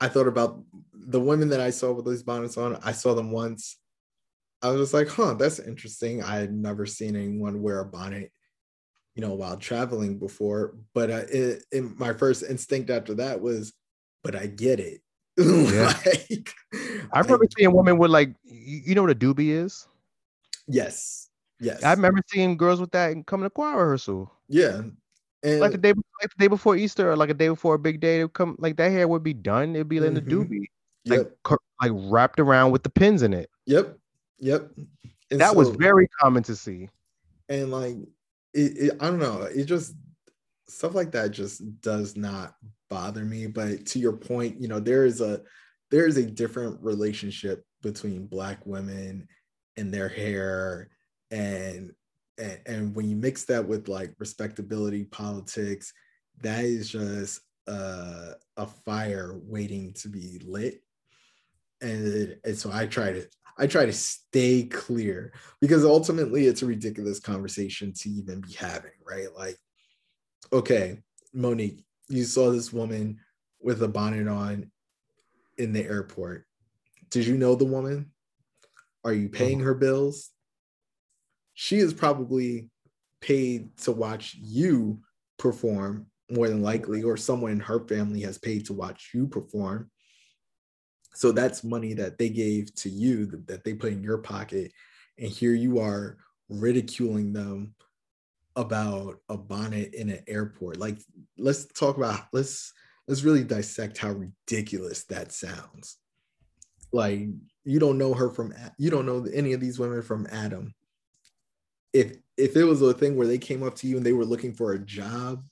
Speaker 1: I thought about the women that I saw with these bonnets on. I saw them once. I was like, huh, that's interesting. I had never seen anyone wear a bonnet you know, while traveling before. But uh, it, it, my first instinct after that was, but I get it. *laughs*
Speaker 2: Yeah. like, I remember I, seeing women with like, you know what a doobie is?
Speaker 1: Yes. Yes.
Speaker 2: I remember seeing girls with that and coming to choir rehearsal.
Speaker 1: Yeah.
Speaker 2: And like the day, like the day before Easter, or like a day before a big day, to come like that hair would be done. It'd be mm-hmm. in the mm-hmm. doobie, yep. like like wrapped around with the pins in it.
Speaker 1: Yep, yep.
Speaker 2: And that so, was very common to see.
Speaker 1: And like it, it, I don't know. It just stuff like that just does not bother me. But to your point, you know, there is a there is a different relationship between black women and their hair and and, and when you mix that with like respectability politics that is just a, a fire waiting to be lit and, and so i try to I try to stay clear because ultimately it's a ridiculous conversation to even be having, right? Like, okay, Mo'Nique, you saw this woman with a bonnet on in the airport. Did you know the woman? Are you paying uh-huh. her bills? She is probably paid to watch you perform more than likely, or someone in her family has paid to watch you perform. So that's money that they gave to you that they put in your pocket. And here you are ridiculing them about a bonnet in an airport. Like, let's talk about let's let's really dissect how ridiculous that sounds. Like, you don't know her from you don't know any of these women from Adam. If if it was a thing where they came up to you and they were looking for a job,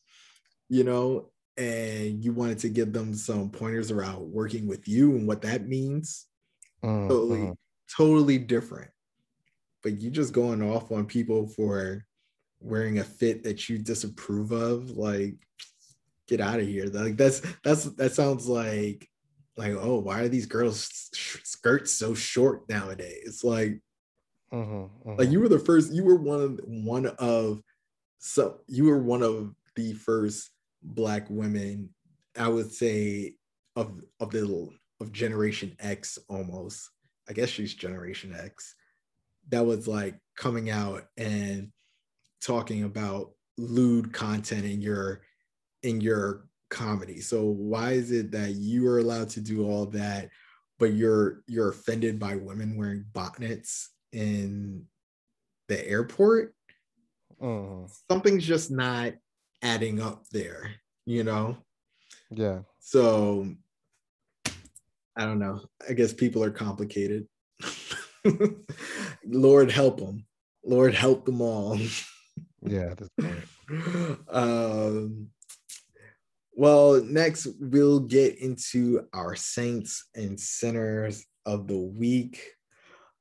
Speaker 1: you know, and you wanted to give them some pointers around working with you and what that means, mm-hmm. totally, totally different. But you just going off on people for wearing a fit that you disapprove of, like get out of here. Like that's that's that sounds like like oh why are these girls skirts so short nowadays? Like mm-hmm, mm-hmm. like you were the first. You were one of one of so you were one of the first black women. I would say of of the of Generation X almost. I guess she's Generation X. That was like coming out and talking about lewd content in your in your comedy. So why is it that you are allowed to do all that, but you're you're offended by women wearing bonnets in the airport? Mm. Something's just not adding up there, you know?
Speaker 2: Yeah.
Speaker 1: So I don't know. I guess people are complicated. *laughs* Lord help them. Lord help them all.
Speaker 2: yeah, *laughs*
Speaker 1: um well, next we'll get into our saints and sinners of the week.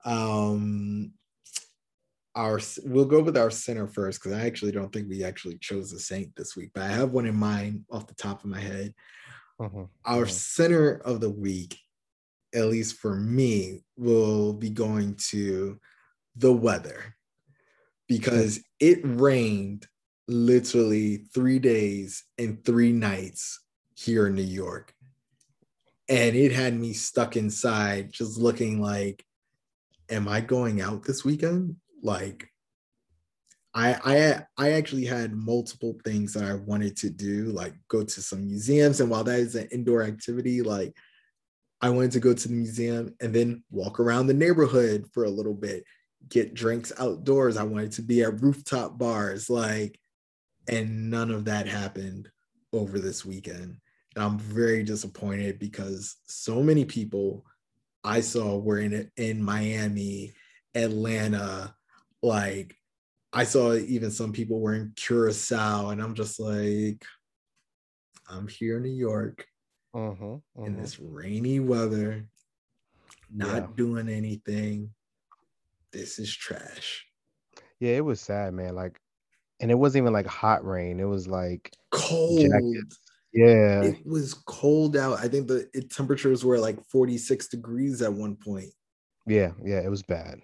Speaker 1: Um, our we'll go with our sinner first because I actually don't think we actually chose a saint this week, but I have one in mind off the top of my head. Uh-huh, our uh-huh. sinner of the week, at least for me, will be going to the weather because it rained literally three days and three nights here in New York. And it had me stuck inside, just looking like, am I going out this weekend? Like, I I I actually had multiple things that I wanted to do, like go to some museums. And while that is an indoor activity, like I wanted to go to the museum and then walk around the neighborhood for a little bit, get drinks outdoors. I wanted to be at rooftop bars. Like and none of that happened over this weekend. And I'm very disappointed because so many people I saw were in in Miami, Atlanta, like I saw even some people were in Curacao, and I'm just like, I'm here in New York uh-huh, uh-huh. in this rainy weather, not yeah. doing anything. This is trash.
Speaker 2: Yeah, it was sad, man. Like and it wasn't even like hot rain. It was like
Speaker 1: cold. Jackets.
Speaker 2: Yeah,
Speaker 1: it was cold out. I think the it, temperatures were like 46 degrees at one point.
Speaker 2: Yeah, yeah, it was bad.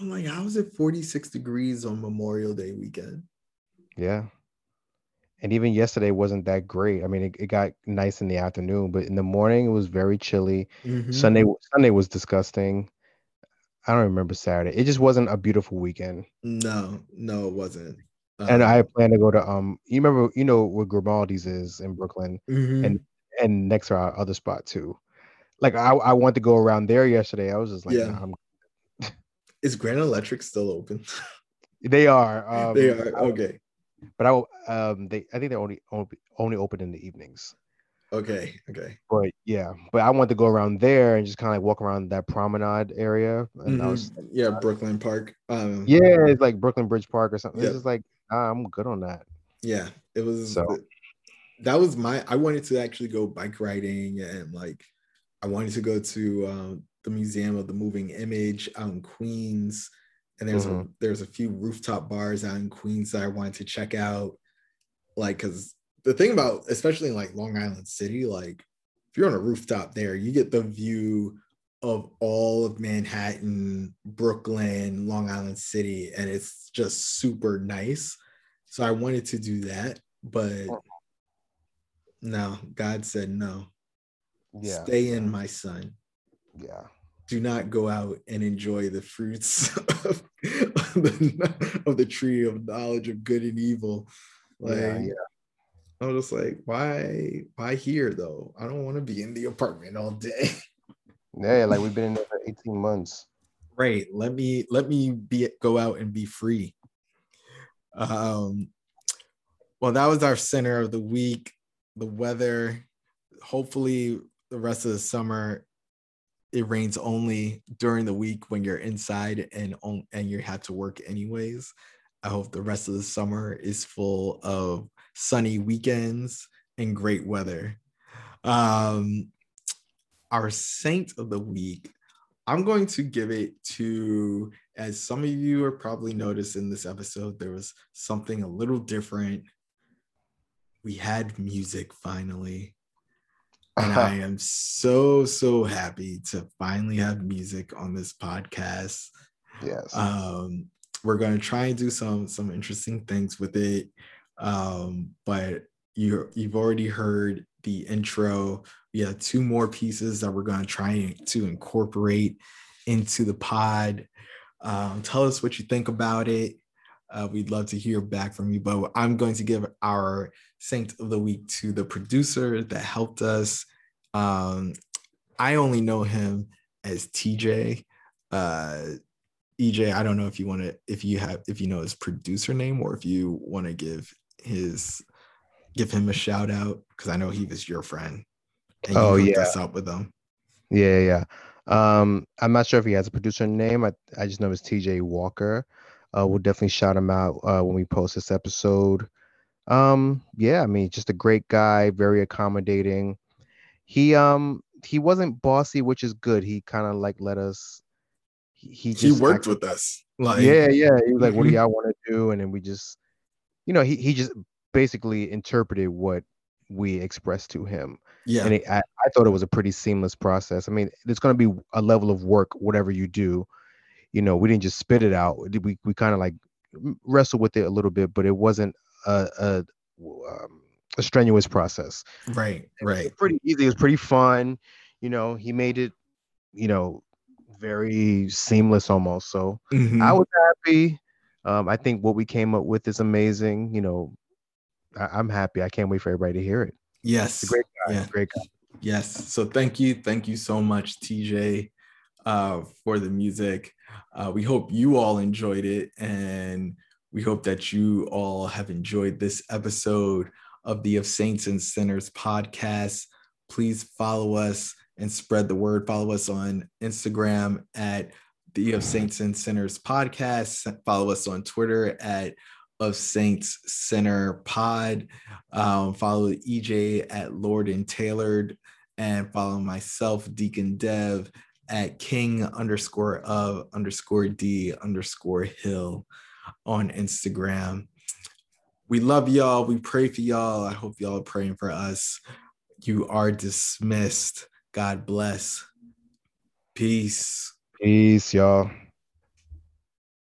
Speaker 1: I'm like, how is it 46 degrees on Memorial Day weekend?
Speaker 2: Yeah. And even yesterday wasn't that great. I mean, it, it got nice in the afternoon, but in the morning it was very chilly. Mm-hmm. Sunday Sunday was disgusting. I don't remember Saturday. It just wasn't a beautiful weekend.
Speaker 1: No, no, it wasn't.
Speaker 2: Uh-huh. And I plan to go to um. You remember, you know where Grimaldi's is in Brooklyn, mm-hmm. and and next to our other spot too. Like I, I want to go around there yesterday. I was just like, yeah. Nah, *laughs*
Speaker 1: is Grand Electric still open? *laughs*
Speaker 2: they are.
Speaker 1: Um, they are okay.
Speaker 2: But I um they I think they're only only open in the evenings.
Speaker 1: Okay. Okay.
Speaker 2: But yeah, but I want to go around there and just kind of like walk around that promenade area. And
Speaker 1: mm-hmm. was, yeah, Brooklyn Park.
Speaker 2: Um, yeah, it's like Brooklyn Bridge Park or something. Yep. It's just like I'm good on that.
Speaker 1: Yeah, it was. So that was my. I wanted to actually go bike riding and like, I wanted to go to uh, the Museum of the Moving Image out in Queens, and there's mm-hmm. a there's a few rooftop bars out in Queens that I wanted to check out, like because the thing about especially like Long Island City, like if you're on a rooftop there, you get the view of all of Manhattan, Brooklyn, Long Island City, and it's just super nice. So I wanted to do that, but no, God said no. Yeah. Stay in, my son.
Speaker 2: Yeah.
Speaker 1: Do not go out and enjoy the fruits *laughs* of, the, of the tree of knowledge of good and evil. Like
Speaker 2: Yeah, yeah.
Speaker 1: I was just like, why why here though? I don't want to be in the apartment all day. *laughs*
Speaker 2: Yeah, like we've been in there for 18 months.
Speaker 1: Right. Let me let me be go out and be free. Um well that was our sinner of the week. The weather. Hopefully the rest of the summer it rains only during the week when you're inside and on, and you have to work anyways. I hope the rest of the summer is full of sunny weekends and great weather. Um, our saint of the week, I'm going to give it to, as some of you are probably noticed in this episode, there was something a little different. We had music finally. And *laughs* I am so, so happy to finally have music on this podcast.
Speaker 2: Yes.
Speaker 1: Um, we're going to try and do some some interesting things with it. Um, but you you've already heard the intro. We have two more pieces that we're going to try to incorporate into the pod. Um, tell us what you think about it. Uh, we'd love to hear back from you. But I'm going to give our Saint of the Week to the producer that helped us. Um, I only know him as TJ. Uh, EJ, I don't know if you want to, if you have, if you know his producer name, or if you want to give his, give him a shout out because I know he was your friend. And you
Speaker 2: Oh, yeah.
Speaker 1: us up with him.
Speaker 2: Yeah, yeah. Um, I'm not sure if he has a producer name. I, I just know it's TJ Walker. Uh, we'll definitely shout him out uh, when we post this episode. Um, yeah, I mean, just a great guy, very accommodating. He um he wasn't bossy, which is good. He kind of like let us. He, he
Speaker 1: He worked
Speaker 2: acted-
Speaker 1: with us. Like,
Speaker 2: yeah, yeah. He was like, "What do *laughs* y'all want to do?" And then we just, you know, he he just basically interpreted what we expressed to him
Speaker 1: yeah,
Speaker 2: and it, I, I thought it was a pretty seamless process. I mean, there's going to be a level of work, whatever you do. You know, we didn't just spit it out. We we kind of like wrestled with it a little bit, but it wasn't a a, um, a strenuous process.
Speaker 1: right,
Speaker 2: It
Speaker 1: right.
Speaker 2: was pretty easy. It was pretty fun. You know, he made it, you know, very seamless almost. So
Speaker 1: Mhm.
Speaker 2: I was happy. Um, I think what we came up with is amazing. You know, I, I'm happy. I can't wait for everybody to hear it.
Speaker 1: yes,
Speaker 2: great guy.
Speaker 1: Yeah.
Speaker 2: Great guy.
Speaker 1: Yes. So thank you. Thank you so much, TJ, uh, for the music. Uh, we hope you all enjoyed it. And we hope that you all have enjoyed this episode of the Of Saints and Sinners podcast. Please follow us and spread the word. Follow us on Instagram at the Of Saints and Sinners podcast. Follow us on Twitter at Of Saints Center Pod. Um, follow EJ at Lord and Tailored, and follow myself, Deacon Dev, at King underscore of underscore D underscore Hill on Instagram. We love y'all. We pray for y'all. I hope y'all are praying for us. You are dismissed. God bless. Peace.
Speaker 2: Peace, y'all.